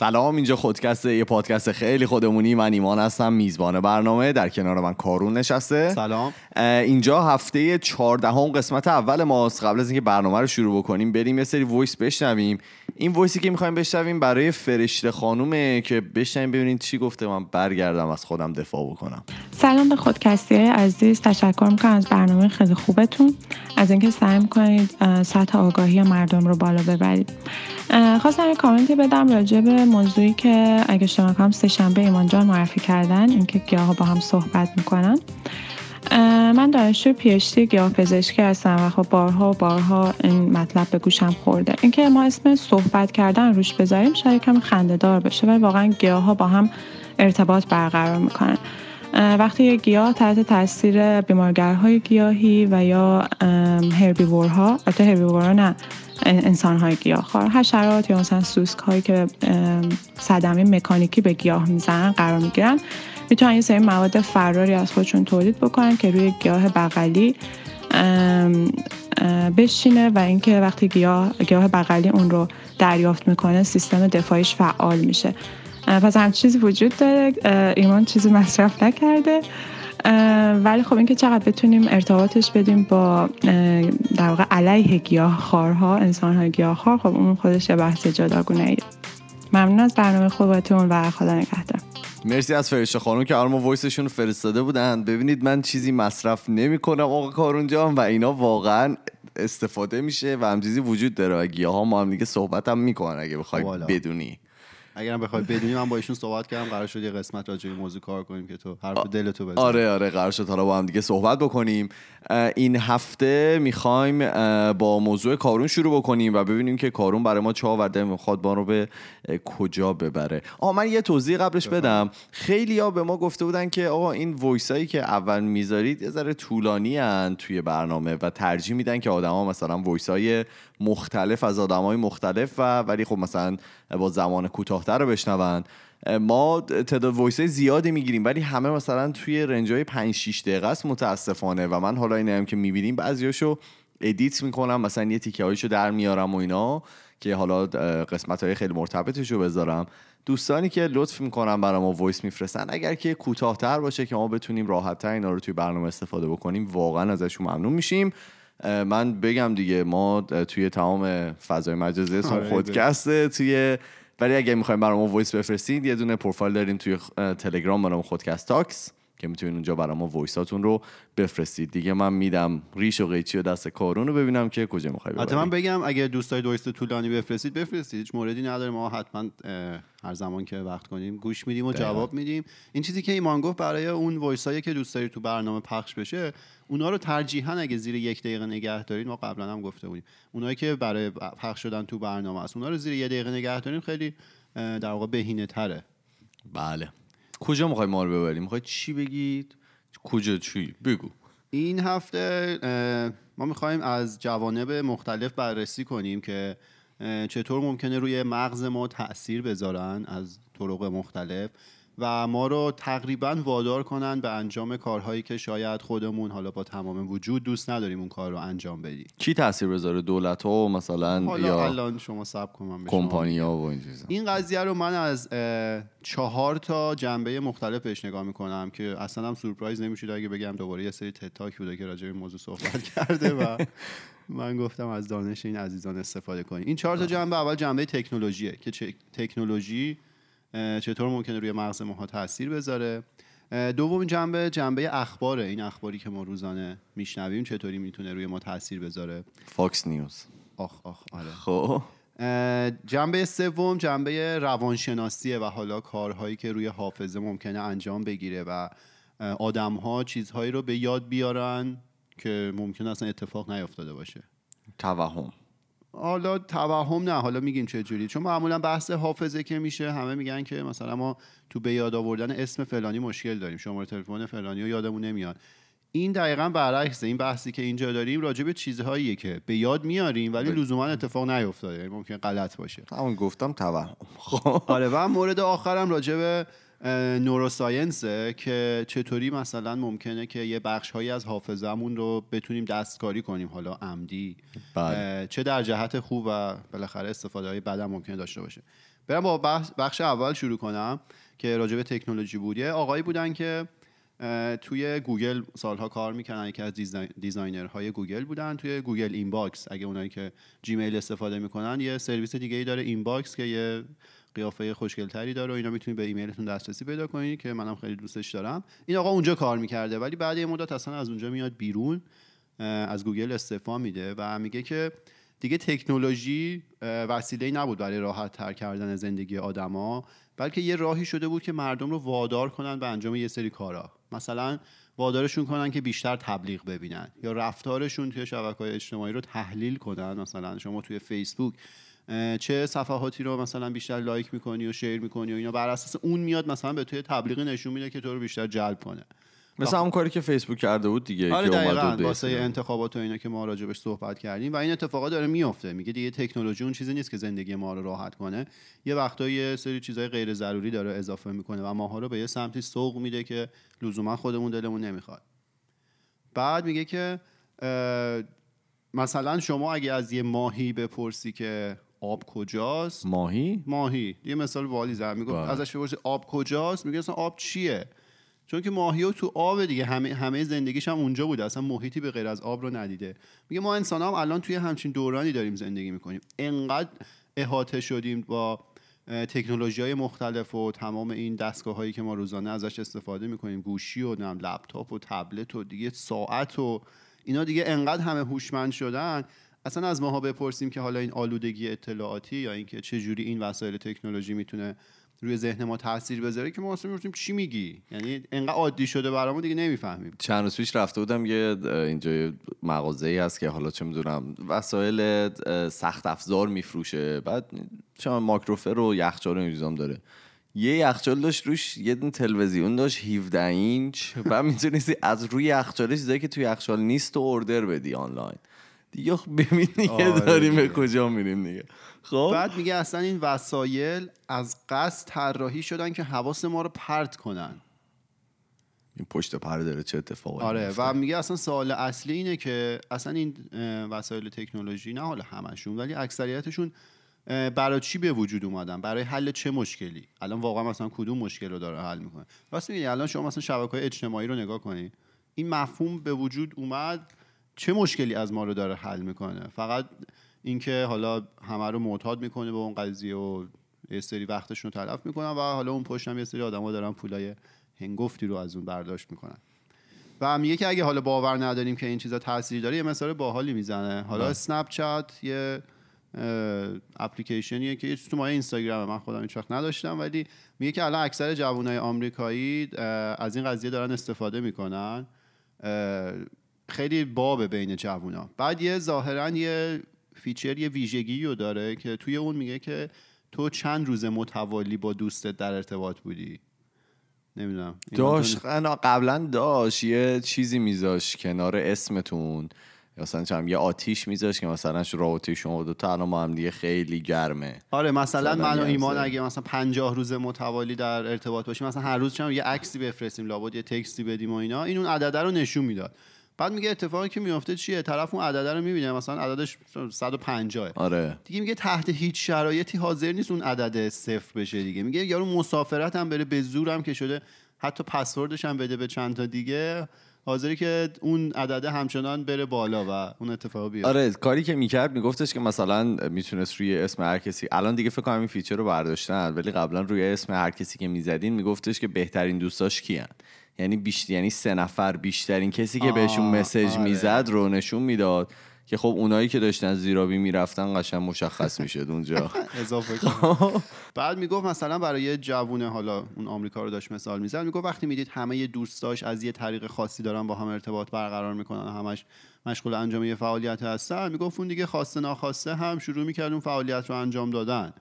سلام اینجا خودکست یه پادکست خیلی خودمونی. من ایمان هستم میزبان برنامه. در کنار من کارون نشسته. سلام. اینجا هفته چهاردهم قسمت اول ماست. قبل از اینکه برنامه رو شروع بکنیم بریم یه سری voice بشنویم. این voice ی که می‌خوایم بشنویم برای فرشته خانومه که بشنویم ببینید چی گفته. من برگردم از خودم دفاع بکنم. سلام به خودکستی عزیز. تشکر می‌کنم از برنامه خیلی خوبتون. از اینکه سعی می‌کنید سطح آگاهی مردم رو بالا ببرید. خواستم یه کامنتی بدم راجع به موضوعی که اگه شما کنم سه شنبه ایمان جان معرفی کردن اینکه گیاه با هم صحبت می‌کنن. من دانشجوی پیشتی گیاه پزشکی هستم و خب بارها و بارها این مطلب به گوشم خورده. اینکه ما اسم صحبت کردن روش بذاریم شاید کم خنده بشه ولی واقعا گیاه ها با هم ارتباط برقرار می‌کنن. وقتی یه گیاه تحت تاثیر بیمارگرهای گیاهی و یا هربیورها البته هربیورها نه انسان های گیاهخوار حشرات یا مثلا سوسک هایی که صدمه مکانیکی به گیاه می‌زنن قرار می‌گیرن می‌تونن یه سری مواد فراری از خودشون تولید بکنن که روی گیاه بغلی بشینه و اینکه وقتی گیاه گیاه بغلی اون رو دریافت می‌کنه سیستم دفاعیش فعال میشه. پس هم چیزی وجود داره. ایمان چیزی مصرف نکرده. ولی خب اینکه چقدر بتونیم ارتباطش بدیم با در واقع علیه گیاه خارها انسان های گیاه خار خب اون خودش یه بحث جداگونه ای ممنون از برنامه خوبتون و خدا نگهدار. مرسی از فرشته خانم که ما وایسشون فرستاده بودن. ببینید من چیزی مصرف نمی کنم آقا کارون جان و اینا واقعا استفاده میشه و هم چیزی وجود داره و گیاه ها ما هم دیگه صحبت هم می‌کنن اگه بخوای بدونی. اگرم بخوای بدونی من با ایشون صحبت کردم. قرار شد یه قسمت راجع به موضوع کار کنیم که تو حرف دلتو بزنی. آره آره قرار شد حالا با هم دیگه صحبت بکنیم. این هفته می‌خوایم با موضوع کارون شروع بکنیم و ببینیم که کارون برای ما چه آورده می‌خواد با رو به کجا ببره. آ من یه توضیح قبلش بدم. خیلی ها به ما گفته بودن که آقا این وایسایی که اول می‌ذارید یه ذره طولانی هن توی برنامه و ترجیح میدن که آدما مثلا وایسای مختلف از آدمای مختلف و ولی خب مثلا با زمان کوتاهتر رو بشنون. ما تعداد voice زیادی می‌گیریم ولی همه مثلا توی range های 5 6 دقیقه است متاسفانه و من حالا اینه هم که می‌بینیم بعضیاشو edit می‌کنم مثلا یه تیکه هایشو در میارم و اینا که حالا قسمت های خیلی مرتبطش رو بذارم. دوستانی که لطف می‌کنن برای ما voice میفرستن اگر که کوتاهتر باشه که ما بتونیم راحتتر اینا رو توی برنامه استفاده بکنیم واقعا ازشون ممنون میشیم. من بگم دیگه ما توی تمام فضای مجازی اسم آره، خودکسته توی ولی اگه می‌خوایم برای ما voice بفرستید یه دونه پروفایل داریم توی تلگرام برای خودکست talks. که می‌تونید اونجا برای ما voice اتون رو بفرستید. دیگه من میدم ریش و قیچی رو دست کارون رو ببینم که کجا می‌خوای حتی من بگم اگه دوست دارید voice طولانی بفرستید بفرستید. هیچ موردی نداره ما حتما هر زمان که وقت کنیم گوش میدیم و جواب میدیم. این چیزی که ایمان گفت برای اون voice ایی که دوست دارید تو برنامه پخش بشه اونا رو ترجیحا اگه زیر یک دقیقه نگه دارید ما قبلا هم گفته بودیم. اونایی که برای پخش شدن تو برنامه است اونا رو زیر یک دقیقه نگه داریم خیلی در واقع بهینه تره بله. کجا می‌خوای ما رو ببریم؟ می‌خوای چی بگید؟ کجا؟ چی؟ بگو. این هفته ما می‌خوایم از جوانب مختلف بررسی کنیم که چطور ممکنه روی مغز ما تاثیر بذارن از طرق مختلف. و ما رو تقریبا وادار کنن به انجام کارهایی که شاید خودمون حالا با تمام وجود دوست نداریم اون کار رو انجام بدیم. کی تاثیر بذاره دولت ها مثلا حالا یا الان شما سب کنم کمپانیا و این این قضیه رو من از چهار تا جنبه مختلف بهش نگاه می‌کنم که اصلا هم سورپرایز نمیشید اگه بگم دوباره یه سری تتاک بوده که راجع به موضوع صحبت کرده و من گفتم از دانش این عزیزان استفاده کنیم این چهار تا جنبه اول جنبه تکنولوژیه که تکنولوژی چطور ممکنه روی مغز ماها تاثیر بذاره؟ دومین جنبه جنبه اخباره. این اخباری که ما روزانه میشنویم چطوری می‌تونه روی ما تاثیر بذاره؟ فاکس نیوز آخ آخ آره. خب. جنبه سوم جنبه روانشناسیه و حالا کارهایی که روی حافظه ممکنه انجام بگیره و آدم ها چیزهایی رو به یاد بیارن که ممکن اصلا اتفاق نیفتاده باشه. توهم. حالا توهم نه حالا میگیم چه جوری. چون معمولا بحث حافظه که میشه همه میگن که مثلا ما تو به یاد آوردن اسم فلانی مشکل داریم شماره تلفن فلانی رو یادمون نمیاد. این دقیقا برعکسه. این بحثی که اینجا داریم راجع به چیزهاییه که به یاد میاریم ولی لزوما اتفاق نیفتاده. یعنی ممکن غلط باشه. همون گفتم توهم. آره و مورد آخرم راجع به نوروساینسه که چطوری مثلا ممکنه که یه بخش هایی از حافظمون رو بتونیم دستکاری کنیم حالا عمدی. بله. چه در جهت خوب و بالاخره استفاده های بدم ممکنه داشته باشه. برم با بخش, اول شروع کنم که راجع به تکنولوژی بود. یه آقایی بودن که توی گوگل سالها کار می‌کنن یکی از design- designer های گوگل بودن توی Google Inbox. اگه اونایی که Gmail استفاده می‌کنن یه سرویس دیگه ای داره Inbox که یه قیافه خوشگلتری داره و اینا می‌تونید به ایمیلتون دسترسی پیدا کنید که منم خیلی دوستش دارم. این آقا اونجا کار می‌کرده ولی بعد یه مدت اصلا از اونجا میاد بیرون از گوگل استعفا میده و میگه که دیگه تکنولوژی وسیله نبود برای راحت تر کردن زندگی آدما بلکه یه راهی شده بود که مردم رو وادار کنن به انجام یه سری کارا. مثلا وادارشون کنن که بیشتر تبلیغ ببینن یا رفتارشون توی شبکه های اجتماعی رو تحلیل کنن. مثلا شما توی فیسبوک چه صفحاتی رو مثلا بیشتر لایک می‌کنی و شیر می‌کنی و اینا. بر اساس اون میاد مثلا به توی تبلیغ نشون میده که تو رو بیشتر جلب کنه. مثل همون کاری که فیسبوک کرده بود دیگه آره که دقیقاً. واسه. انتخابات و اینا که ما راجبش صحبت کردیم. و این اتفاقا داره میفته میگه دیگه تکنولوژی اون چیزی نیست که زندگی ما رو راحت کنه. یه وقتا یه سری چیزای غیر ضروری داره اضافه می‌کنه و ماها رو به یه سمتی سوق میده که لزوما خودمون دلمون نمی‌خواد. بعد میگه که مثلا شما اگه از یه ماهی بپرسی که آب کجاست؟ ماهی؟ ماهی. یه مثال والی زد. میگه بله. ازش بپرسی آب کجاست؟ میگه اصلا آب چیه؟ چون که ماهی تو آب دیگه. همه همه زندگیش هم اونجا بوده. اصلا محیطی به غیر از آب رو ندیده. میگه ما انسان هم الان توی همچین دورانی داریم زندگی می‌کنیم. انقدر احاطه شدیم با تکنولوژی های مختلف و تمام این دستگاه هایی که ما روزانه ازش استفاده می‌کنیم. گوشی و نم لپتاپ و تبلت و دیگه ساعت و اینا دیگه انقدر همه هوشمند شدن اصلا از ماها بپرسیم که حالا این آلودگی اطلاعاتی یا اینکه چه جوری این وسایل تکنولوژی می‌تونه روی ذهن ما تاثیر بذاره که ما اصلا می‌پرسیم چی میگی؟ یعنی انقدر عادی شده برامون دیگه نمی‌فهمیم. چند روز پیش رفته بودم یه اینجا مغازه ای هست که حالا چه می‌دونم وسایل سخت افزار میفروشه. بعد چون ماکروفر و یخچال و داره. یه یخچال داشت روش یه دونه تلویزیون داشت 17 اینچ. و می‌تونستی از روی یخچال چیزایی که توی یخچال نیست و اوردر بدی آنلاین. دیگه خب ببین دیگه آره داریم به. کجا میریم دیگه. خب؟ بعد میگه اصلا این وسایل از قصد طراحی شدن که حواس ما رو پرت کنن. این پشت پرده داره چه اتفاقی آره میفته؟ و میگه اصلا سوال اصلی اینه که اصلا این وسایل تکنولوژی نه حالا همشون ولی اکثریتشون برای چی به وجود اومدن؟ برای حل چه مشکلی؟ الان واقعا مثلا کدوم مشکل رو داره حل می‌کنه؟ راست میگه الان شما مثلا شبکه های اجتماعی رو نگاه کنی این مفهوم به وجود اومد چه مشکلی از ما رو داره حل می‌کنه؟ فقط اینکه حالا همه رو معتاد می‌کنه به اون قضیه و یه سری وقتشون رو تلف می‌کنن و حالا اون پشت هم یه سری آدما دارن پولای هنگفتی رو از اون برداشت می‌کنن. و میگه که اگه حالا باور نداریم که این چیزا تاثیر داره یه مثال باحالی می‌زنه. حالا بله. Snapchat یه اپلیکیشنیه که تو مایه اینستاگرام من خودم هیچ وقت نداشتم ولی میگه که الان اکثر جوانای آمریکایی از این قضیه دارن استفاده می‌کنن. خیلی بابه بین جوونا. بعد یه ظاهرا یه feature یه ویژگی رو داره که توی اون میگه که تو چند روز متوالی با دوستت در ارتباط بودی؟ نمی‌دونم. داشت. قبلا داشت. یه چیزی میذاش کنار اسمتون. مثلا چم یه آتیش میذاش که مثلا رابطه شما دو تا الان هم دیگه خیلی گرمه. آره مثلا من و ایمان. اگه مثلا پنجاه روز متوالی در ارتباط باشیم مثلا هر روز چم یه عکسی بفرستیم لابد یه تکستی بدیم و اینا. این اون عدده رو نشون می‌داد. بعد میگه اتفاقی که میفته چیه؟ طرف اون عدده رو می‌بینه مثلا عددش 150 آره. دیگه میگه تحت هیچ شرایطی حاضر نیست اون عدد صفر بشه دیگه. میگه یارو مسافرت هم بره به زور هم که شده حتی پسوردش هم بده به چند تا دیگه حاضری که اون عدده همچنان بره بالا و اون اتفاق بیفته. آره کاری که می‌کرد میگفتش که مثلا می‌تونست روی اسم هر کسی الان دیگه فکر کنم این feature رو برداشتن ولی قبلا روی اسم هر کسی که می‌زدین میگفتش که بهترین دوستاش کیان. یعنی بیشتر یعنی سه نفر بیشترین کسی که بهشون message آره. می‌زد رو نشون می‌داد که خب اونایی که داشتن زیرابی می‌رفتن قشنگ مشخص می‌شد اونجا اضافه کنم. بعد می‌گفت مثلا برای یه جوونه حالا اون آمریکا رو داشت مثال می‌زد می‌گفت وقتی می‌دید همه دوستاش از یه طریق خاصی دارن با هم ارتباط برقرار می‌کنن همش مشغول انجام یه فعالیت هستن می‌گفت اون دیگه خواسته ناخواسته هم شروع می‌کرد اون فعالیت رو انجام دادن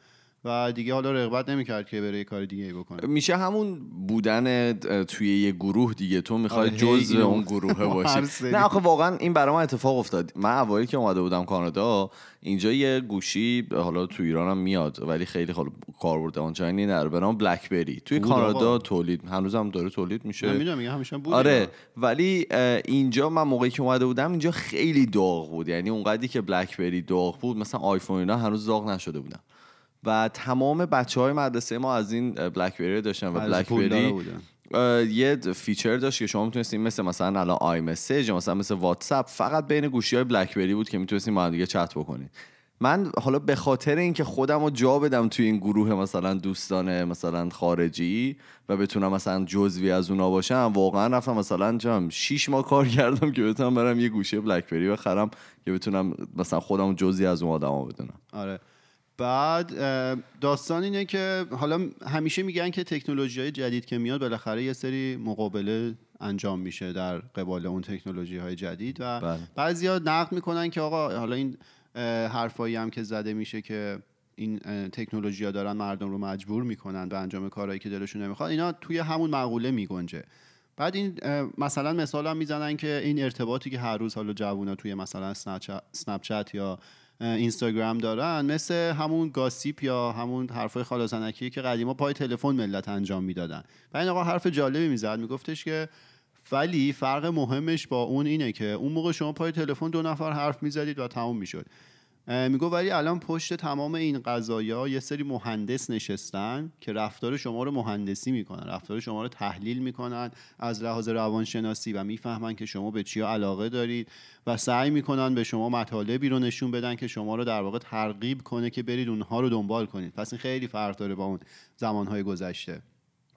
و دیگه حالا رغبت نمی‌کرد که بره یه کار دیگه ای بکنه. میشه همون بودن توی یه گروه دیگه. تو می‌خوای آره، جزء اون گروه باشی. نه آخه واقعا این برای من اتفاق افتاد. من اوایل که اومده بودم کانادا اینجا یه گوشی حالا تو ایران هم میاد ولی خیلی خاله کاربرد آنچنانی نداره. به نام بلکبری توی بود کانادا. تولید هنوزم داره تولید میشه. می‌دونم همیشه بود آره ولی اینجا من موقعی که اومده بودم اینجا خیلی داغ بود. یعنی اونقدری که بلکبری داغ بود مثلا آیفون اینا هنوز داغ نشده بودن. و تمام بچه های مدرسه ما از این اه، بلکبری داشتن و بلکبری بودن. اه، یه feature داشت که شما می‌تونستین مثل مثلا الان iMessage یا مثلا مثل واتساپ فقط بین گوشی های BlackBerry بود که می‌تونستین با هم دیگه چت بکنین. من حالا به خاطر اینکه خودم رو جا بدم توی این گروه مثلا دوستان مثلا خارجی و بتونم مثلا جزوی از اونا باشم واقعا رفتم مثلا جام شیش ماه کار کردم که بتونم برم یه گوشی BlackBerry بخرم که بتونم مثلا خودم جزی از اون آدما بدونم. آره. بعد داستان اینه که حالا همیشه میگن که تکنولوژی های جدید که میاد بالاخره یه سری مقابله انجام میشه در قبال اون تکنولوژی های جدید و بله. بعضیا نقد می‌کنن که آقا حالا این حرفایی هم که زده میشه که این تکنولوژی ها دارن مردم رو مجبور می‌کنن به انجام کارهایی که دلشون نمی‌خواد اینا توی همون مقوله میگنجه بعد این مثلا مثال هم می‌زنن که این ارتباطی که هر روز حالا جوونا توی مثلا سنپچت- یا اینستاگرام دارن مثل همون گاسیپ یا همون حرفای خالصنکی که قدیما پای تلفن ملت انجام می‌دادن. و این آقا حرف جالبی می‌زد میگفتش که ولی فرق مهمش با اون اینه که اون موقع شما پای تلفن دو نفر حرف می‌زدید و تموم می‌شد. میگو ولی الان پشت تمام این قضایا یه سری مهندس نشستن که رفتار شما رو مهندسی می‌کنن رفتار شما رو تحلیل می‌کنن از لحاظ روانشناسی و می‌فهمن که شما به چیا علاقه دارید و سعی می‌کنن به شما مطالبی رو نشون بدن که شما رو در واقع ترغیب کنه که برید اونها رو دنبال کنید. پس این خیلی فرق داره با اون زمانهای گذشته.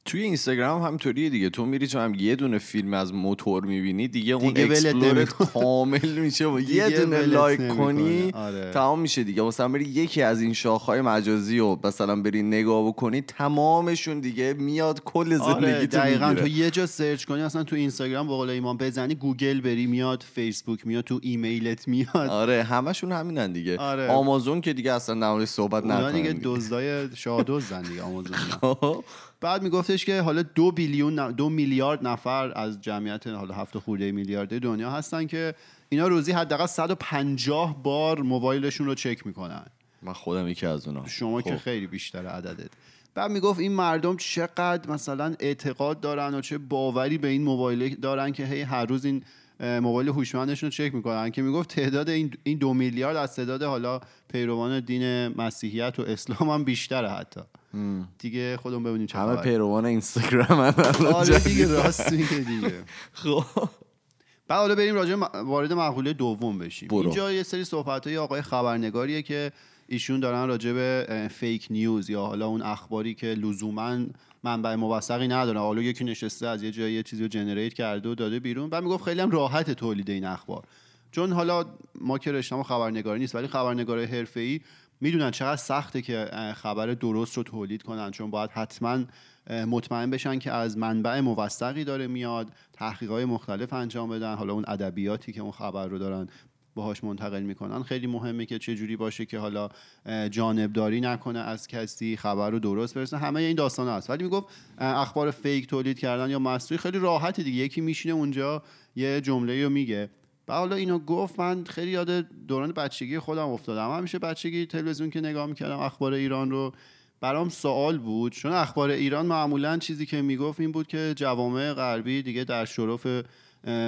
توی اینستاگرام هم همینطوریه دیگه تو میری تو هم یه دونه فیلم از موتور می‌بینی دیگه, اون دیگه ولت اکسپلورت. کامل میشه و یه دونه like. کنی آره. تمام میشه دیگه مثلا بری یکی از این شاخهای مجازی و مثلا بری نگاه بکنی تمامشون دیگه میاد کل آره زندگی تو دقیقا تو یه جا search کنی اصلا تو اینستاگرام قول ایمان بزنی گوگل بری میاد فیسبوک میاد تو ایمیلت میاد آره همشون همینن دیگه آره. آمازون که دیگه اصلا موردش صحبت نکنن دیگه. دزدای دزدن دیگه آمازون خب. بعد میگفتش که حالا دو billion دو میلیارد نفر از جمعیت حالا هفت خورده میلیارده دنیا هستن که اینا روزی حداقل 150 بار موبایلشون رو چک می‌کنن. من خودم یکی از اونا. شما که خب. خیلی بیشتر عددت. بعد می‌گفت این مردم چقدر مثلا اعتقاد دارن و چه باوری به این موبایل دارن که هی هر روز این موبایل هوشمندشون رو چک می‌کنن. که می‌گفت تعداد این این دو میلیارد از تعداد حالا پیروان دین مسیحیت و اسلام هم بیشتره حتی. دیگه خودمون ببینیم چه همه. پیروان اینستاگرام هم آره دیگه راست میگه دیگه. خب. بعد حالا بریم راجع وارد مقوله دوم بشیم. برو. اینجا یه سری صحبت های آقای خبرنگاریه که ایشون دارن راجع به فیک نیوز یا حالا اون اخباری که لزوما منبع موثقی نداره حالا یکی نشسته از یه جایی یه چیزی رو جنریت کرده و داده بیرون. بعد می‌گفت خیلی هم راحت تولید این اخبار. چون حالا ما که رشته‌مون خبرنگاری نیست ولی خبرنگارای حرفه‌ای می‌دونن چقدر سخته که خبر درست رو تولید کنن. چون باید حتما مطمئن بشن که از منبع موثقی داره میاد تحقیقات مختلف انجام بدن. حالا اون ادبیاتی که اون خبر رو دارن باهاش منتقل می‌کنن. خیلی مهمه که چه جوری باشه که حالا جانبداری نکنه از کسی خبر رو درست برسه همه این داستان هست. ولی می‌گفت اخبار فیک تولید کردن یا مصنوعی خیلی راحته دیگه. یکی میشینه اونجا یه جمله رو میگه. و حالا اینو گفت من خیلی یاد دوران بچگی خودم افتادم. همیشه بچگی تلویزیون که نگاه می‌کردم اخبار ایران رو برام سوال بود. چون اخبار ایران معمولا چیزی که می‌گفت این بود که جوامع غربی دیگه در شرف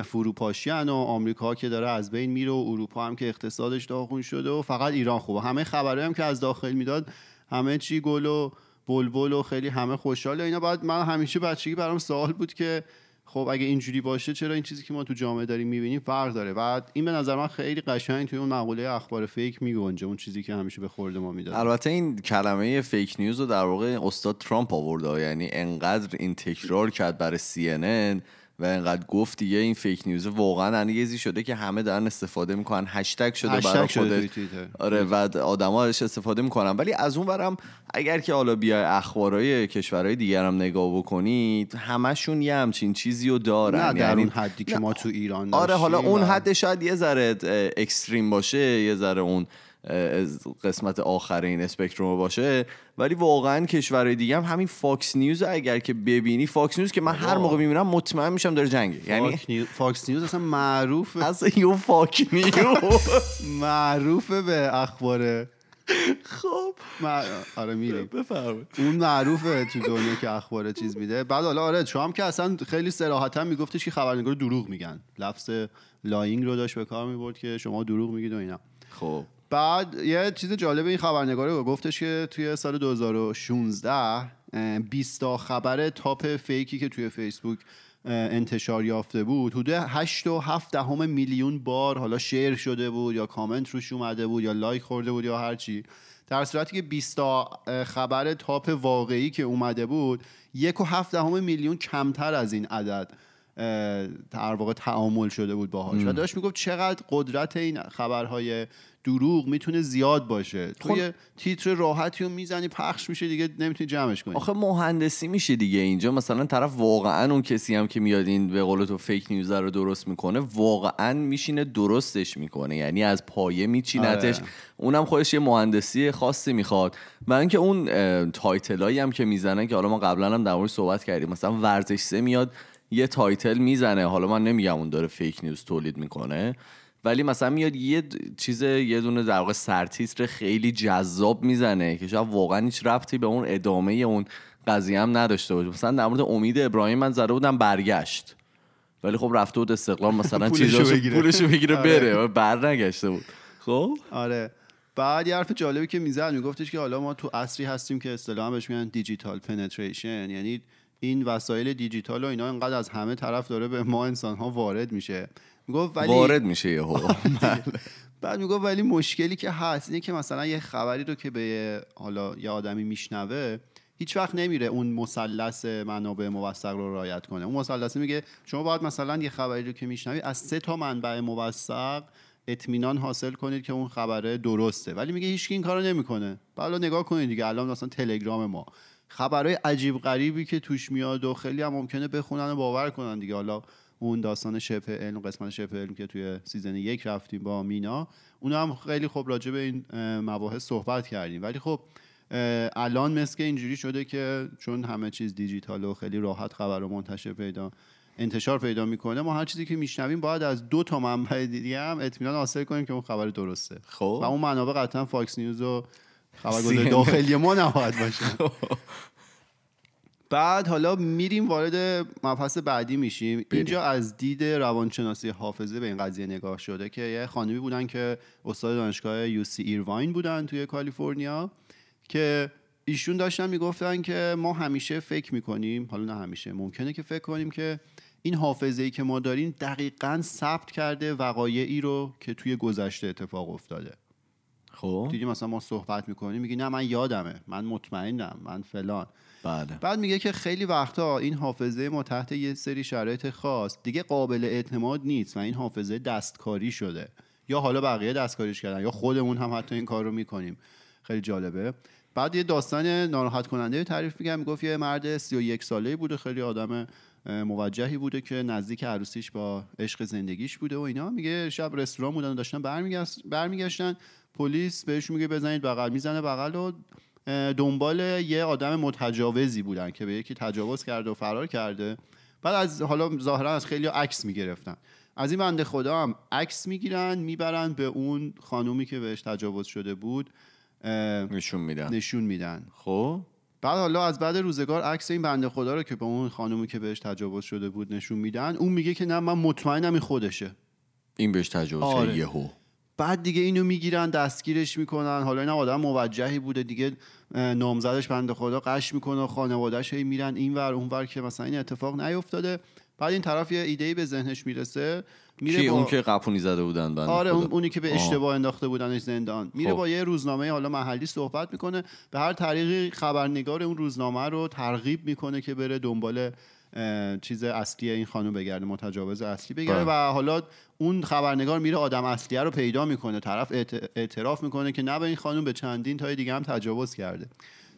فروپاشی هن و آمریکا که داره از بین میره و اروپا هم که اقتصادش داغون شده و فقط ایران خوبه. همه خبرهایی هم که از داخل می‌داد همه چی گل و بلبل و خیلی همه خوشحاله. اینا بعد من همیشه بچگی برام سوال بود که خب اگه اینجوری باشه چرا این چیزی که ما تو جامعه داریم می‌بینیم فرق داره؟ بعد این به نظر من خیلی قشنگ توی اون مقوله اخبار فیک میگنجه اون چیزی که همیشه به خورده ما می‌داد. البته این کلمه فیک نیوز رو در واقع استاد ترامپ آورده یعنی انقدر این تکرار کرد برای CNN و انقدر گفت دیگه این fake news واقعا انگیزی شده که همه دارن استفاده می‌کنن. هشتگ شده برای هشتگ توی توییتر. آره و آدما ازش استفاده می‌کنن. ولی از اون برم اگر که حالا بیای اخبارای کشورهای دیگر هم نگاه بکنید همشون یه همچین چیزی رو دارن. نه در یعنی اون حدی که ما تو ایران آره حالا اون حد شاید یه ذره extreme باشه یه ذره اون قسمت آخر این spectrum باشه. ولی واقعا کشورهای دیگه هم همین Fox News اگر که ببینی Fox News که من هر موقع می‌بینم مطمئن میشم داره جنگه. یعنی Fox News اصلا معروف اصلا you fake news. معروفه به اخبار. خب. آره میریم. بفرمایید. اون معروفه تو دنیا که اخبار چیز میده. بعد حالا آره شما هم که اصلا خیلی صراحتا میگفتش که خبرنگار دروغ میگن. لفظ lying رو داشت به کار می‌برد که شما دروغ میگید و اینا. خب. بعد یه چیز جالب این خبرنگاره گفتش که توی سال 2016 20 تا خبر top fake ی که توی فیسبوک انتشار یافته بود حدود 8 و 7 دهم میلیون بار حالا share شده بود یا کامنت روش اومده بود یا لایک خورده بود یا هر چی. در صورتی که 20 تا خبر top واقعی که اومده بود یک و هفت دهم میلیون کمتر از این عدد. در واقع تعامل شده بود باهاش. و داشت می‌گفت چقدر قدرت این خبرهای دروغ می‌تونه زیاد باشه. توی خب. تیتر راحتی رو می‌زنی پخش میشه دیگه نمی‌تونی جمعش کنی. آخه مهندسی میشه دیگه اینجا. مثلا طرف واقعا اون کسی هم که میاد این به قول تو fake news رو درست می‌کنه واقعا میشینه درستش می‌کنه. یعنی از پایه میچینتش آره. اونم خودش یه مهندسی خاصی می‌خواد. و اینکه اون title ایی هم که می‌زنن که حالا ما قبلا هم در صحبت کردیم. مثلا ورزش سه میاد یه title می‌زنه. حالا من نمیگم اون داره fake news تولید می‌کنه ولی مثلا میاد یه چیز یه دونه در واقع سرتیتر خیلی جذاب می‌زنه که شاید واقعا هیچ ربطی به اون ادامه اون قضیه هم نداشته باشه. مثلا در مورد امید ابراهیم من زده بودم برگشت. ولی خب رفته بود استقلال مثلا چیزاشو بگیره. پولشو بگیره آره. بره. بر نگشته بود. خب؟ آره. بعد یه حرف جالبی که می‌زد میگفتش که حالا ما تو عصری هستیم که اصطلاحا بهش میگن دیجیتال پنتریشن یعنی این وسایل دیجیتال و اینا اینقدر از همه طرف داره به ما انسان ها وارد میشه. می‌گفت ولی وارد میشه یهو. بعد می‌گفت ولی مشکلی که هست اینه که مثلا یه خبری رو که به حالا یه آدمی میشنوه هیچ وقت نمیره اون مثلث منابع موثق رو رعایت کنه. اون مثلث میگه شما باید مثلا یه خبری رو که میشنوی از سه تا منبع موثق اطمینان حاصل کنید که اون خبره درسته. ولی میگه هیچ این کارو نمی‌کنه. حالا نگاه کنید دیگه. الان مثلا تلگرام ما. خبرهای عجیب غریبی که توش میاد و خیلی هم ممکنه بخونن و باور کنن دیگه. حالا اون داستان شبه علم قسمت شبه علم که توی سیزن یک رفتیم با مینا اون هم خیلی خوب راجع به این مباحث صحبت کردیم. ولی خب الان مثل اینجوری شده که چون همه چیز دیجیتال و خیلی راحت خبر رو منتشر پیدا انتشار پیدا می‌کنه ما هر چیزی که میشنویم باید از دو تا منبع دیگه هم اطمینان حاصل کنیم که اون خبر درسته. خب. و اون منابع قطعا Fox News و خبرگزاری داخلی ما نباید باشه. بعد حالا میریم وارد مبحث بعدی میشیم. اینجا از دید روانشناسی حافظه به این قضیه نگاه شده که یه خانمی بودن که استاد دانشگاه یو سی ایرواین بودن توی کالیفرنیا که ایشون داشتن می‌گفتن که ما همیشه فکر می‌کنیم حالا نه همیشه ممکنه که فکر کنیم که این حافظه ای که ما داریم دقیقا ثبت کرده وقایعی رو که توی گذشته اتفاق افتاده. خب. دیدی مثلا ما صحبت می‌کنیم میگی نه من یادمه من مطمئنم من فلان. بله. بعد میگه که خیلی وقتا این حافظه ما تحت یه سری شرایط خاص دیگه قابل اعتماد نیست و این حافظه دستکاری شده. یا حالا بقیه دستکاریش کردن یا خودمون هم حتی این کار رو می‌کنیم. خیلی جالبه. بعد یه داستان ناراحت کننده تعریف میگم می‌گفت یه مرد 31 ساله بوده خیلی آدم موجهی بوده که نزدیک عروسیش با عشق زندگیش بوده و اینا. میگه شب رستوران بودن و داشتن برمیگشتن. پلیس بهش میگه بزنید بغل. می‌زنه بغل و دنبال یه آدم متجاوزی بودن که به یکی تجاوز کرده و فرار کرده. بعد از حالا ظاهرا از خیلی عکس می‌گرفتن. از این بنده خدا هم عکس می‌گیرن می‌برن به اون خانومی که بهش تجاوز شده بود نشون میدن. نشون میدن. خب؟ بعد حالا از بعد روزگار عکس این بنده خدا رو که به اون خانومی که بهش تجاوز شده بود نشون میدن اون میگه که نه من مطمئنم این خودشه. این بهش تجاوز آره. یهو. بعد دیگه اینو می‌گیرن دستگیرش می‌کنن. حالا این آدم موجهی بوده دیگه نامزدش بنده خدا قش می‌کنه و خانوادهش هی میرن این ور اون ور که مثلا این اتفاق نیفتاده. بعد این طرف یه ایده به ذهنش می‌رسه میره با... اون که قپونی زده بودن بنده آره اون اونی که به اشتباه انداخته بودنش زندان. میره خب. با یه روزنامه حالا محلی صحبت می‌کنه به هر طریقی خبرنگار اون روزنامه رو ترغیب می‌کنه که بره دنبال چیز اصلی این خانم بگرده متجاوز اصلی بگرده بله. و حالا اون خبرنگار میره آدم اصلیه رو پیدا می‌کنه طرف اعتراف می‌کنه که نه به این خانم به چندین تای دیگه هم تجاوز کرده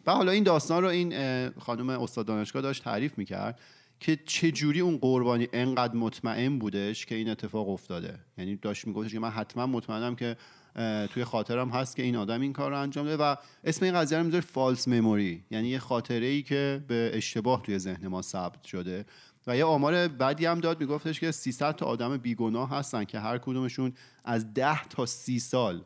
و حالا این داستان رو این خانم استاد دانشگاه داشت تعریف می‌کرد که چه جوری اون قربانی انقدر مطمئن بودش که این اتفاق افتاده یعنی داشت میگفتش که من حتما مطمئنم که توی خاطرم هست که این آدم این کار رو انجام داده و اسم این قضیه رو می‌ذاره فالس مموری یعنی یه خاطره ای که به اشتباه توی ذهن ما ثبت شده. و یه آمار بعدی هم داد میگفتش که 300 تا آدم بیگناه هستن که هر کدومشون از 10 تا 30 سال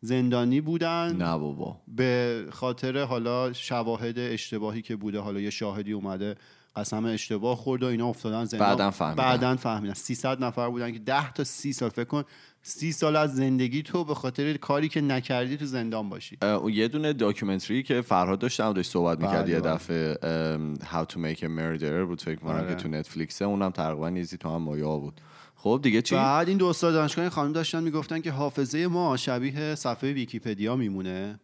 زندانی بودن نه بابا. به خاطر حالا شواهد اشتباهی که بوده. حالا یه شاهدی اومده قسم اشتباه خورد و اینا افتادن زندان بعداً فهمیدن. بعداً فهمیدن 300 نفر بودن که 10 تا 30 سال فکر کن 30 سال از زندگی تو به خاطر کاری که نکردی تو زندان باشی اون یه دونه documentary که فرهاد داشتم داشت صحبت می‌کرد بله، یه بله. دفعه How to make a murderer بود فکر کنم آره. که تو نتفلیکسه اونم تقریبا یزی تو هم مایا بود خب دیگه چی؟ بعد این دو استاد دانشگاه خانم داشتن می‌گفتن که حافظه ما شبیه صفحه ویکیپدیا میمونه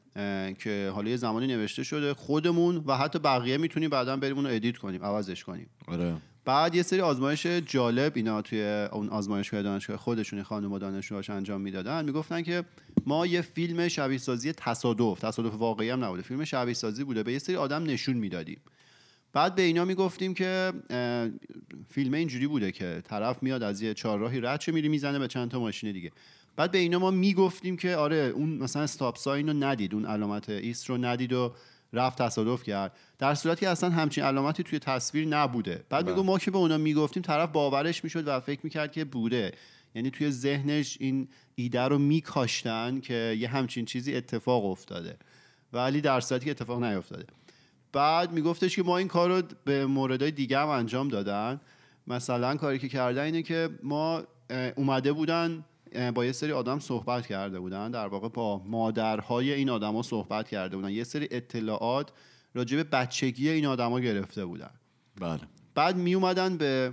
که حالا یه زمانی نوشته شده خودمون و حتی بقیه می‌تونیم بعدا بریم اونو ادیت کنیم عوضش کنیم. آره. بعد یه سری آزمایش جالب اینا توی اون آزمایشگاه دانشگاه خودشون خانم و دانشجوهاش انجام می‌دادن. می‌گفتن که ما یه فیلم شبیه سازی تصادف تصادف واقعی هم نبوده فیلم شبیه سازی بوده به یه سری آدم نشون می‌دادیم. بعد به اینا می‌گفتیم که فیلم اینجوری بوده که طرف میاد از یه چهارراهی رد شه میری می‌زنه به چند تا ماشین دیگه. بعد به اینا ما می‌گفتیم که آره اون مثلا استاپ ساین رو ندید اون علامت ایست رو ندید و رفت تصادف کرد. در صورتی که اصلا همچین علامتی توی تصویر نبوده. بعد میگو ما که به اونا می‌گفتیم طرف باورش می‌شد و فکر می‌کرد که بوده. یعنی توی ذهنش این ایده رو میکاشتن که یه همچین چیزی اتفاق افتاده. ولی در صورتی که اتفاق نیفتاده. بعد میگفتش که ما این کار رو به موردهای دیگه هم انجام دادن. مثلا کاری که کردن اینه که ما اومده بودن با یه سری آدم صحبت کرده بودن. در واقع با مادرهای این آدما صحبت کرده بودن. یه سری اطلاعات راجع به بچگی این آدما گرفته بودن. بله. بعد می اومدن به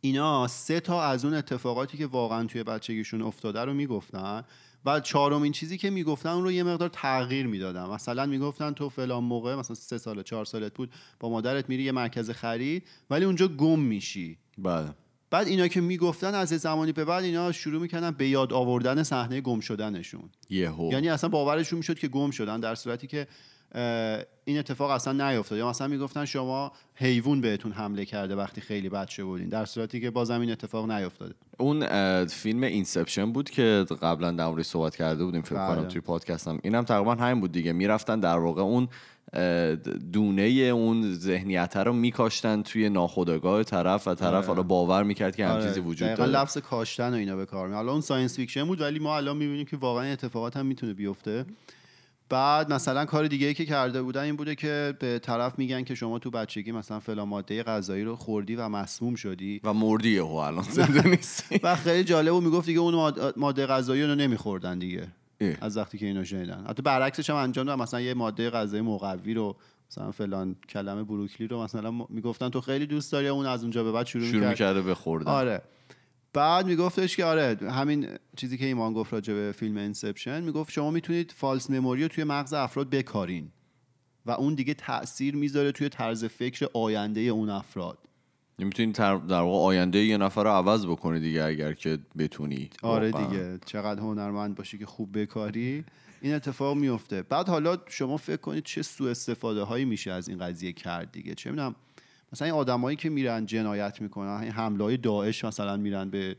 اینا. سه تا از اون اتفاقاتی که واقعا توی بچگیشون افتاده رو می‌گفتن. و چهارمین چیزی که می‌گفتن اون رو یه مقدار تغییر می‌دادن. مثلا می‌گفتن تو فلان موقع مثلا سه سال چهار سالت بود با مادرت میری یه مرکز خرید ولی اونجا گم میشی. بله. بعد اینا که می‌گفتن از زمانی به بعد اینا شروع می‌کردن به یاد آوردن صحنه گم شدنشون. یهو. یعنی اصلا باورشون می‌شد که گم شدن در صورتی که این اتفاق اصلا نیفتاد یا مثلا می‌گفتن شما حیوان بهتون حمله کرده وقتی خیلی بچه بودین. در صورتی که بازم این اتفاق نیفتاده اون فیلم اینسپشن بود که قبلا در موردش صحبت کرده بودیم. فکر بله. کنم توی پادکستم اینم تقریبا همین بود دیگه. می‌رفتن در واقع اون دونه اون ذهنیت رو میکاشتن توی ناخودآگاه طرف و طرف آره. حالا باور می‌کرد که هم آره، چیزی وجود داره. لفظ کاشتن و اینا به کار. حالا اون science fiction بود ولی ما الان می‌بینیم که واقعا اتفاقات هم می‌تونه بیفته. بعد مثلا کار دیگه ای که کرده بودن این بوده که به طرف میگن که شما تو بچگی مثلا فلان ماده غذایی رو خوردی و مسموم شدی. و مردی یهو الان زنده نیستی. و خیلی جالب بود می‌گفت دیگه اون ماد- ماده غذایی رو نمیخوردن دیگه. اه. از وقتی که اینو شنیدن. حتی برعکسش هم انجام دادن. مثلا یه ماده غذایی مقوی رو مثلا فلان کلمه بروکلی رو مثلا می‌گفتن تو خیلی دوست داری اون از اونجا به بعد شروع, شروع می‌کرد. می‌کرده به خوردن. آره. بعد میگفتش که آره همین چیزی که ایمان گفت راجع به فیلم Inception می‌گفت شما می‌تونید false memory رو توی مغز افراد بکارین و اون دیگه تاثیر می‌ذاره توی طرز فکر آینده اون افراد. می‌تونی در واقع آینده یه نفر رو عوض بکنی دیگه اگر که بتونی. آره واقعاً. دیگه چقدر هنرمند باشی که خوب بکاری. این اتفاق میفته بعد حالا شما فکر کنید چه سوء استفاده هایی میشه از این قضیه کرد دیگه. چه می‌دونم مثلا این آدمایی که میرن جنایت می‌کنن این حمله های داعش مثلا میرن به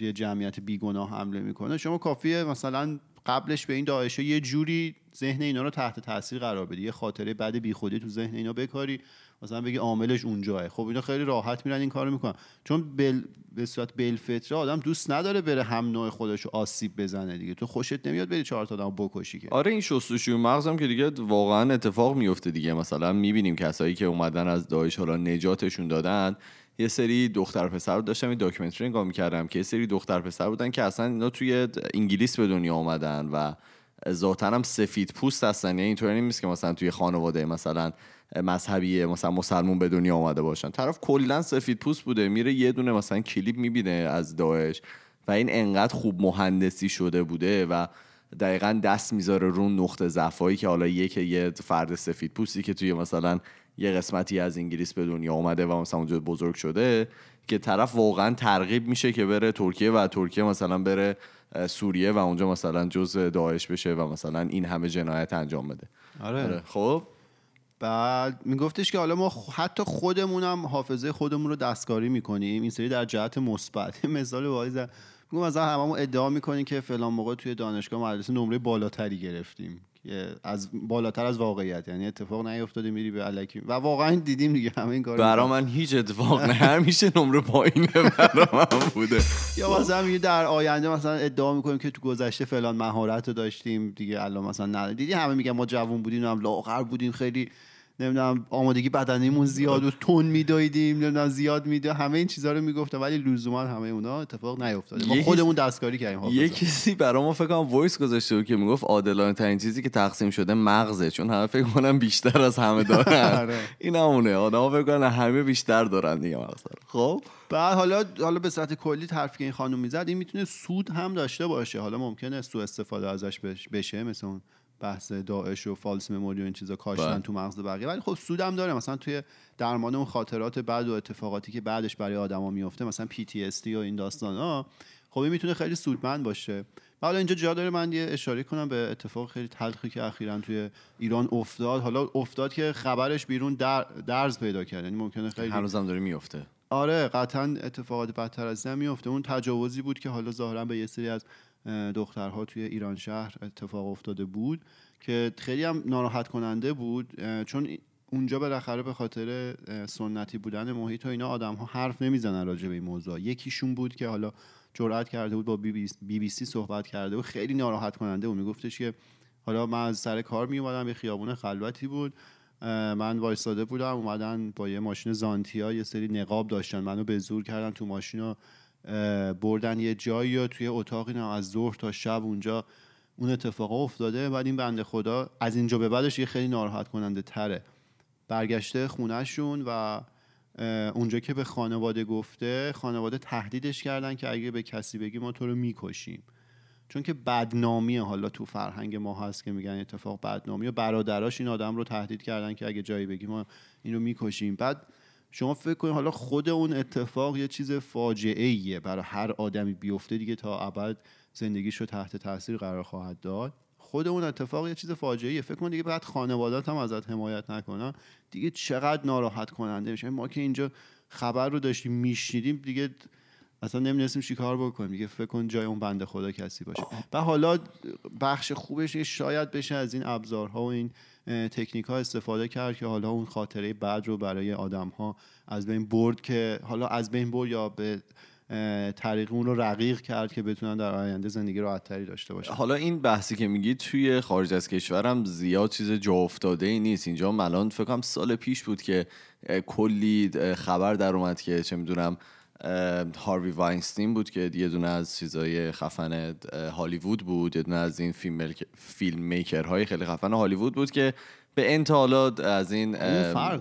یه جمعیت بیگناه حمله می‌کنه شما کافیه مثلا قبلش به این داعش یه جوری ذهن اینا رو تحت تاثیر قرار بدی. یه خاطره بعد بیخودی تو ذهن اینا بکاری مثلا بگی عاملش اونجاه خب اینا خیلی راحت میرن این کارو می‌کنن. چون بل... به صورت بالفطره آدم دوست نداره بره هم نوع خودش رو آسیب بزنه دیگه. تو خوشت نمیاد بری چهار تا آدم بکشی که. آره این شستشوی مغزم که دیگه واقعا اتفاق میفته دیگه. مثلا می‌بینیم کسایی که اومدن از داعش حالا نجاتشون دادن یه سری دختر پسر رو داشتم این داکیومنتری نگاه می‌کردم که یه سری دختر پسر بودن که اصلا اینا توی انگلیس به دنیا اومدن و ذاتا هم سفید پوست هستن. یعنی اینطوری نیست که مثلا توی خانواده مثلا مذهبی مثلا مسلمون به دنیا آمده باشن. طرف کلا سفید پوست بوده میره یه دونه مثلا کلیپ می‌بینه از داعش و این انقدر خوب مهندسی شده بوده و دقیقا دست می‌ذاره رو نقطه ضعفایی که حالا یک یه فرد سفید پوستی که توی مثلا یه قسمتی از انگلیس به دنیا اومده و مثلا اونجا بزرگ شده که طرف واقعا ترغیب میشه که بره ترکیه و ترکیه مثلا بره سوریه و اونجا مثلا جز داعش بشه و مثلا این همه جنایت انجام بده. آره. خب؟ بعد میگفتش که حالا ما حتی خودمونم حافظه خودمون رو دستکاری می‌کنیم. این سری در جهت مثبت. مثال واحد میگم مثلا هممون ادعا می‌کنیم که فلان موقع توی دانشگاه مدرسه نمره بالاتری گرفتیم. از بالاتر از واقعیت یعنی اتفاق نیفتاده میری به الکی و واقعا دیدیم دیگه همه این کارو برا من هیچ اتفاق نه. همیشه نمره پایینه برا من بوده. یا مثلا میگه در آینده مثلا ادعا می‌کنیم که تو گذشته فلان مهارت رو داشتیم دیگه الان مثلا نه دیدی همه میگن ما جوون بودیم هم لاغر بودیم خیلی نمی‌دونم آمادگی بدنیمون زیاد و تون میدویدیم نمی‌دونم زیاد میدو همه این چیزها رو می‌گفتم ولی لزوما همه اونا اتفاق نیفتاده. ما خودمون دستکاری کردیم یه کسی برای ما فکر کنم وایس گذاشته بود که می‌گفت عادلانه ترین چیزی که تقسیم شده مغزه چون همه فکر کنم بیشتر از همه دارن. آره. این همونه. آدم فکر کنن همه بیشتر دارن دیگه مغز خب؟ بعد حالا حالا به صورت کلی حرفی که این خانم می‌زد این می‌تونه سود هم داشته باشه. حالا ممکنه سوء استفاده ازش بشه مثل اون بحث داعش و فالس مموری و این چیزا کاشتن بله. تو مغز بقیه. ولی خب سودم داره. مثلا توی درمان اون خاطرات بعد و اتفاقاتی که بعدش برای آدما میفته مثلا PTSD و این داستان. ها خب این می‌تونه خیلی سودمند باشه. حالا اینجا جا داره من یه اشاره کنم به اتفاق خیلی تلخی که اخیرا توی ایران افتاد. حالا افتاد که خبرش بیرون در درز پیدا کرد. یعنی ممکنه خیلی هنوزم داره میفته آره قطعا اتفاقات بدتر از این میفته اون تجاوزی بود که حالا ظاهرا به یه سری از دخترها توی ایران شهر اتفاق افتاده بود که خیلی هم ناراحت کننده بود چون اونجا بالاخره به خاطر سنتی بودن محیط و اینا آدم ها حرف نمی‌زنن راجع به این موضوع. یکیشون بود که حالا جرأت کرده بود با بی بی, سی صحبت کرده و خیلی ناراحت کننده بود. میگفتش که حالا من از سر کار می اومدم یه خیابون خلوتی بود. من وایستاده بودم اومدن با یه ماشین زانتیا یه سری نقاب داشتن منو به زور کردن تو ماشین بردن یه جایی یا توی اتاقی از ظهر تا شب اونجا اون اتفاق افتاده بعد این بنده خدا از اینجا به بعدش یه خیلی ناراحت کننده تره. برگشته خونهشون و اونجا که به خانواده گفته خانواده تهدیدش کردن که اگه به کسی بگی ما تو رو می‌کشیم. چون که بدنامی حالا تو فرهنگ ما هست که میگن اتفاق بدنامی و برادراش این آدم رو تهدید کردن که اگه جایی بگی ما این رو می‌کشیم. بعد شما فکر کنید حالا خود اون اتفاق یه چیز فاجعه ایه برای هر آدمی بیفته دیگه تا ابد زندگیش رو تحت تاثیر قرار خواهد داد. خود اون اتفاق یه چیز فاجعه ایه فکر کن دیگه بعد خانوادات هم ازت حمایت نکنن. دیگه چقدر ناراحت کننده میشه ما که اینجا خبر رو داشتیم میشنیدیم دیگه اصلا نمی‌دونستیم چیکار بکنیم. دیگه فکر کن جای اون بنده خدا کسی باشه. و حالا بخش خوبش شاید بشه از این ابزارها و این تکنیک ها استفاده کرد که حالا اون خاطره بعد رو برای آدم ها از بین برد که حالا از بین برد یا به طریق اون رو رقیق کرد که بتونن در آینده زندگی راحتتری داشته باشن. حالا این بحثی که میگی توی خارج از کشورم زیاد چیز جا افتاده ای نیست. اینجا ملان فکرم سال پیش بود که کلی خبر در اومد که چه می‌دونم هاروی واینستین بود که یه دونه از چیزای خفن هالیوود بود یه دونه از این فیلم, فیلم میکرهای خیلی خفن هالیوود بود که به انتحالات از این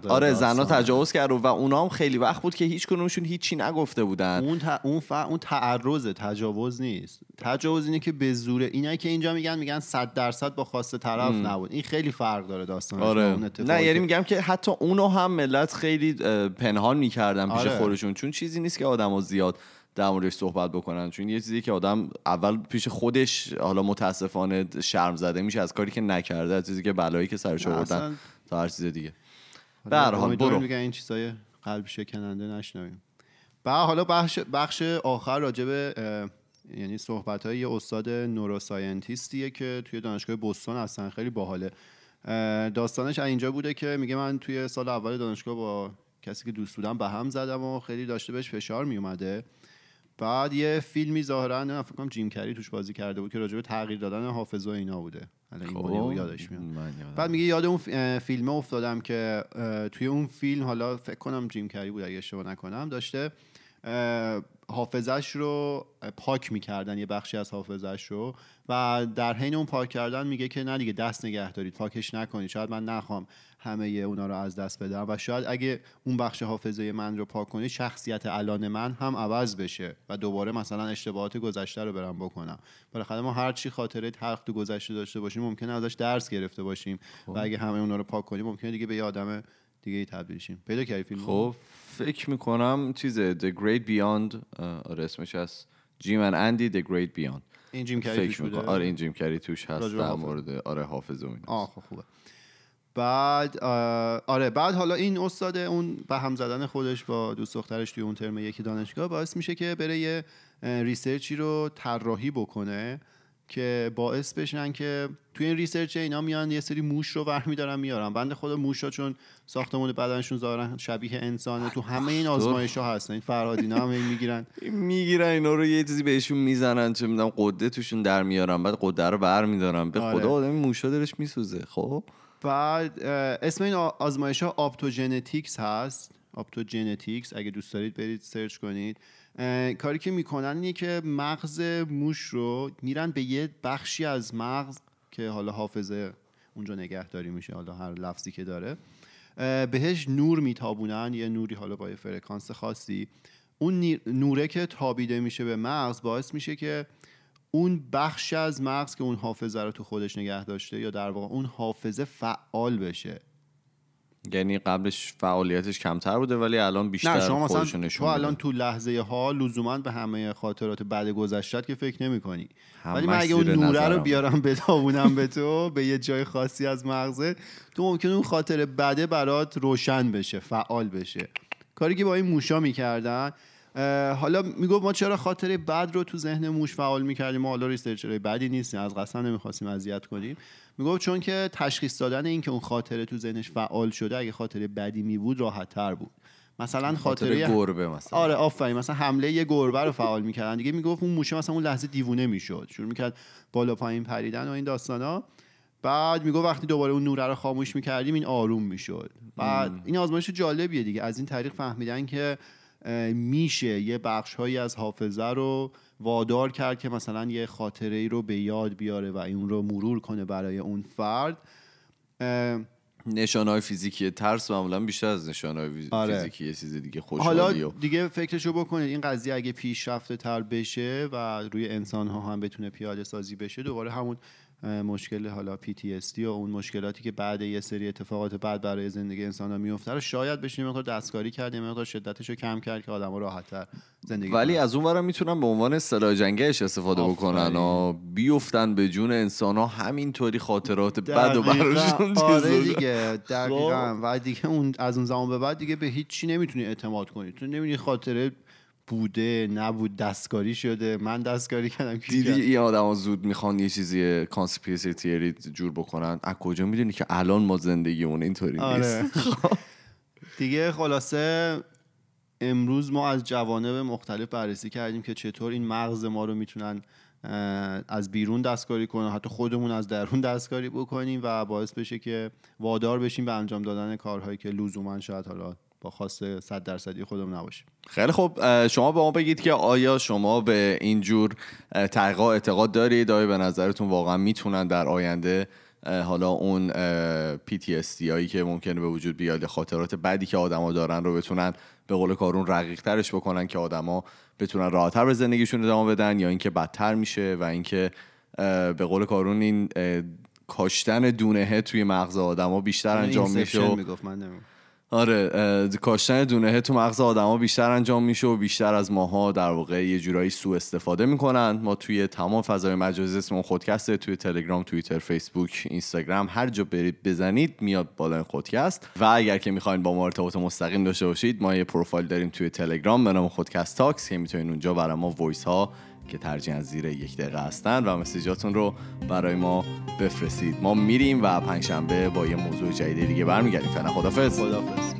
آره زنا تجاوز کرد و اونا هم خیلی وقت بود که هیچ کنونشون هیچی نگفته بودن. اون ت... اون, ف... اون تعرض تجاوز نیست. تجاوز اینه که به زوره اینایی که اینجا میگن میگن 100 درصد با خواست طرف نبود. این خیلی فرق داره داستان آره. نه یعنی میگم که حتی اونو هم ملت خیلی پنهان می‌کردن پیش آره. خودشون. چون چیزی نیست که آدمو زیاد در موردش صحبت بکنن. چون یه چیزی که آدم اول پیش خودش حالا متاسفانه شرم زده میشه از کاری که نکرده از چیزی که بلایی که سرش آوردن تا هر چیز دیگه. به هر حال برو. میگن این چیزای قلب شکننده نشنویم. بعد حالا بخش بخش آخر راجبه یعنی صحبت های یه استاد نوروساینتیستیه که توی دانشگاه بوستون هستن. خیلی باحاله. داستانش اینجا بوده که میگه من توی سال اول دانشگاه با کسی که دوست بودم به هم زدم و خیلی داشته بهش فشار میومده. بعد یه فیلمی ظاهرا نه فکر کنم جیم کری توش بازی کرده بود که راجع به تغییر دادن حافظه اینا بوده الان این خب. یادش میاد بعد میگه یاد اون فیلمه افتادم که توی اون فیلم حالا فکر کنم جیم کری بود اگه اشتباه نکنم داشته حافظش رو پاک می‌کردن یه بخشی از حافظش رو. و در حین اون پاک کردن میگه که نه دیگه دست نگه دارید پاکش نکنید. شاید من نخوام همه اونا رو از دست بدم. و شاید اگه اون بخش حافظه من رو پاک کنید شخصیت الان من هم عوض بشه و دوباره مثلا اشتباهات گذشته رو برم بکنم. بالاخره ما هر چی خاطره تلخ تو گذشته داشته باشیم ممکنه ازش درس گرفته باشیم. و خب. اگه همه اونا رو پاک کنیم ممکنه دیگه به یه آدم دیگه ای تبدیل شیم. پیدا کردی فیلم خب. فکر می‌کنم چیزه The Great Beyond آره اسمش هست. جیم ان اندی The Great Beyond. این جیم کری توش بوده. آره این جیم کری توش هست در مورد. آره حافظ و آه خب خوبه. بعد آره بعد حالا این استاد اون به هم زدن خودش با دوست دخترش توی اون ترم یکی دانشگاه باعث میشه که بره یه research ی رو طراحی بکنه. که باعث بشن که توی این research اینا میان یه سری موش رو برمیدارن میارن. بنده خود موش ها چون ساختمون بدنشون ظاهرا شبیه انسانه تو همه این آزمایش ها هستن. این فرهادینا هم می‌گیرن. می‌گیرن اینا رو یه چیزی بهشون می‌زنن چه می‌دونم قده توشون در میارن بعد قده رو برمیدارن. به آره. خدا آدم موشا دلش میسوزه خب؟ بعد اسم این آزمایش ها optogenetics هست. optogenetics اگه دوست دارید برید search کنید. کاری که می‌کنن اینه که مغز موش رو میرن به یه بخشی از مغز که حالا حافظه اونجا نگهداری میشه حالا هر لفظی که داره بهش نور میتابونن یه نوری حالا با یه فرکانس خاصی. اون نوره که تابیده میشه به مغز باعث میشه که اون بخش از مغز که اون حافظه رو تو خودش نگه داشته یا در واقع اون حافظه فعال بشه. یعنی قبلش فعالیتش کمتر بوده ولی الان بیشتر نه شما مثلا تو الان تو لحظه ها لزوما به همه خاطرات بعد گذشتت که فکر نمی کنی ولی من اگه اون نوره رو بیارم بدابونم به تو به یه جای خاصی از مغزه تو ممکن اون خاطر بده برات روشن بشه فعال بشه. کاری که با این موشا می‌کردن حالا می‌گفت ما چرا خاطر بد رو تو ذهن موش فعال می‌کردیم؟ ما حالا ریسرچرای بدی نیستیم از قسم نمی‌خواستیم اذیت کنیم. می‌گفت چون که تشخیص دادن این که اون خاطره تو ذهنش فعال شده اگه خاطره بدی می بود راحت تر بود. مثلا خاطره گربه مثلا. آره آفرین. مثلا حمله یه گربه رو فعال می‌کردن. دیگه می‌گفت اون موشه مثلا اون لحظه دیوونه می‌شد. شروع می‌کرد بالا پایین پریدن و این داستانا. بعد میگو وقتی دوباره اون نوره رو خاموش می‌کردیم این آروم می‌شد. بعد این آزمایش جالبیه دیگه. از این طریق فهمیدن که میشه یه بخش هایی از حافظه رو وادار کرد که مثلا یه خاطره ای رو به یاد بیاره و اون رو مرور کنه برای اون فرد نشانه های فیزیکی ترس معمولا بیشتر از نشانه های آره. فیزیکی یه چیز دیگه خوشحالی حالا دیگه فکرشو بکنید این قضیه اگه پیشرفته تر بشه و روی انسان ها هم بتونه پیاده سازی بشه دوباره همون مشکل حالا PTSD و اون مشکلاتی که بعد یه سری اتفاقات بعد برای زندگی انسان ها میفته رو شاید بشینیم مقدار دستکاری کردیم مقدار شدتش رو کم کرد که آدم راحتتر زندگی ولی از اون ورم می‌تونن به عنوان اصطلاح جنگش استفاده بکنن و بیفتن به جون انسان ها. همینطوری خاطرات بد و براشون آره دیگه دقیقا. خب. و دیگه اون از اون زمان به بعد دیگه به هیچی نمی‌تونی اعتماد کنی. تو نمی‌دونی خاطره بوده نبود دستکاری شده. من دستکاری کردم دیدی این آدم زود می‌خوان یه چیزی کانسپیرسی تیری جور بکنن. از کجا می‌دونی که الان ما زندگی اون اینطوری آره. نیست؟ دیگه خلاصه امروز ما از جوانب مختلف بررسی کردیم که چطور این مغز ما رو می‌تونن از بیرون دستکاری کنن حتی خودمون از درون دستکاری بکنیم و باعث بشه که وادار بشیم به انجام دادن کارهایی که لزوما شاید حالا با خواست صد درصدی خودمون نباشیم خیلی خوب. شما به ما بگید که آیا شما به اینجور تحقیقات اعتقاد دارید؟ آیا به نظرتون واقعا می‌تونن در آینده حالا اون PTSD هایی که ممکنه به وجود بیاد خاطرات بعدی که آدما دارن رو بتونن به قول کارون رقیق ترش بکنن که آدما بتونن راحتتر به زندگیشون ادامه بدن یا اینکه بدتر میشه و اینکه به قول کارون این کاشتن دونه توی مغز آدما بیشتر انجام میشه آره کاشتن دونه تو مغز آدما بیشتر انجام میشه و بیشتر از ماها در واقع یه جورایی سوء استفاده می‌کنن. ما توی تمام فضای مجازی اسم خودکسته توی تلگرام توییتر فیسبوک اینستاگرام هر جا برید بزنید میاد بالا خودکست. و اگر که می‌خواین با ما ارتباط مستقیم داشته باشید ما یه پروفایل داریم توی تلگرام به نام خودکست تاکس که می‌تونید اونجا برای ما voice ها که ترجیحا زیر یک دقیقه هستن و message اتون رو برای ما بفرستید. ما میریم و پنجشنبه با یه موضوع جدید دیگه برمیگردیم. فعلا خدافظ خدافظ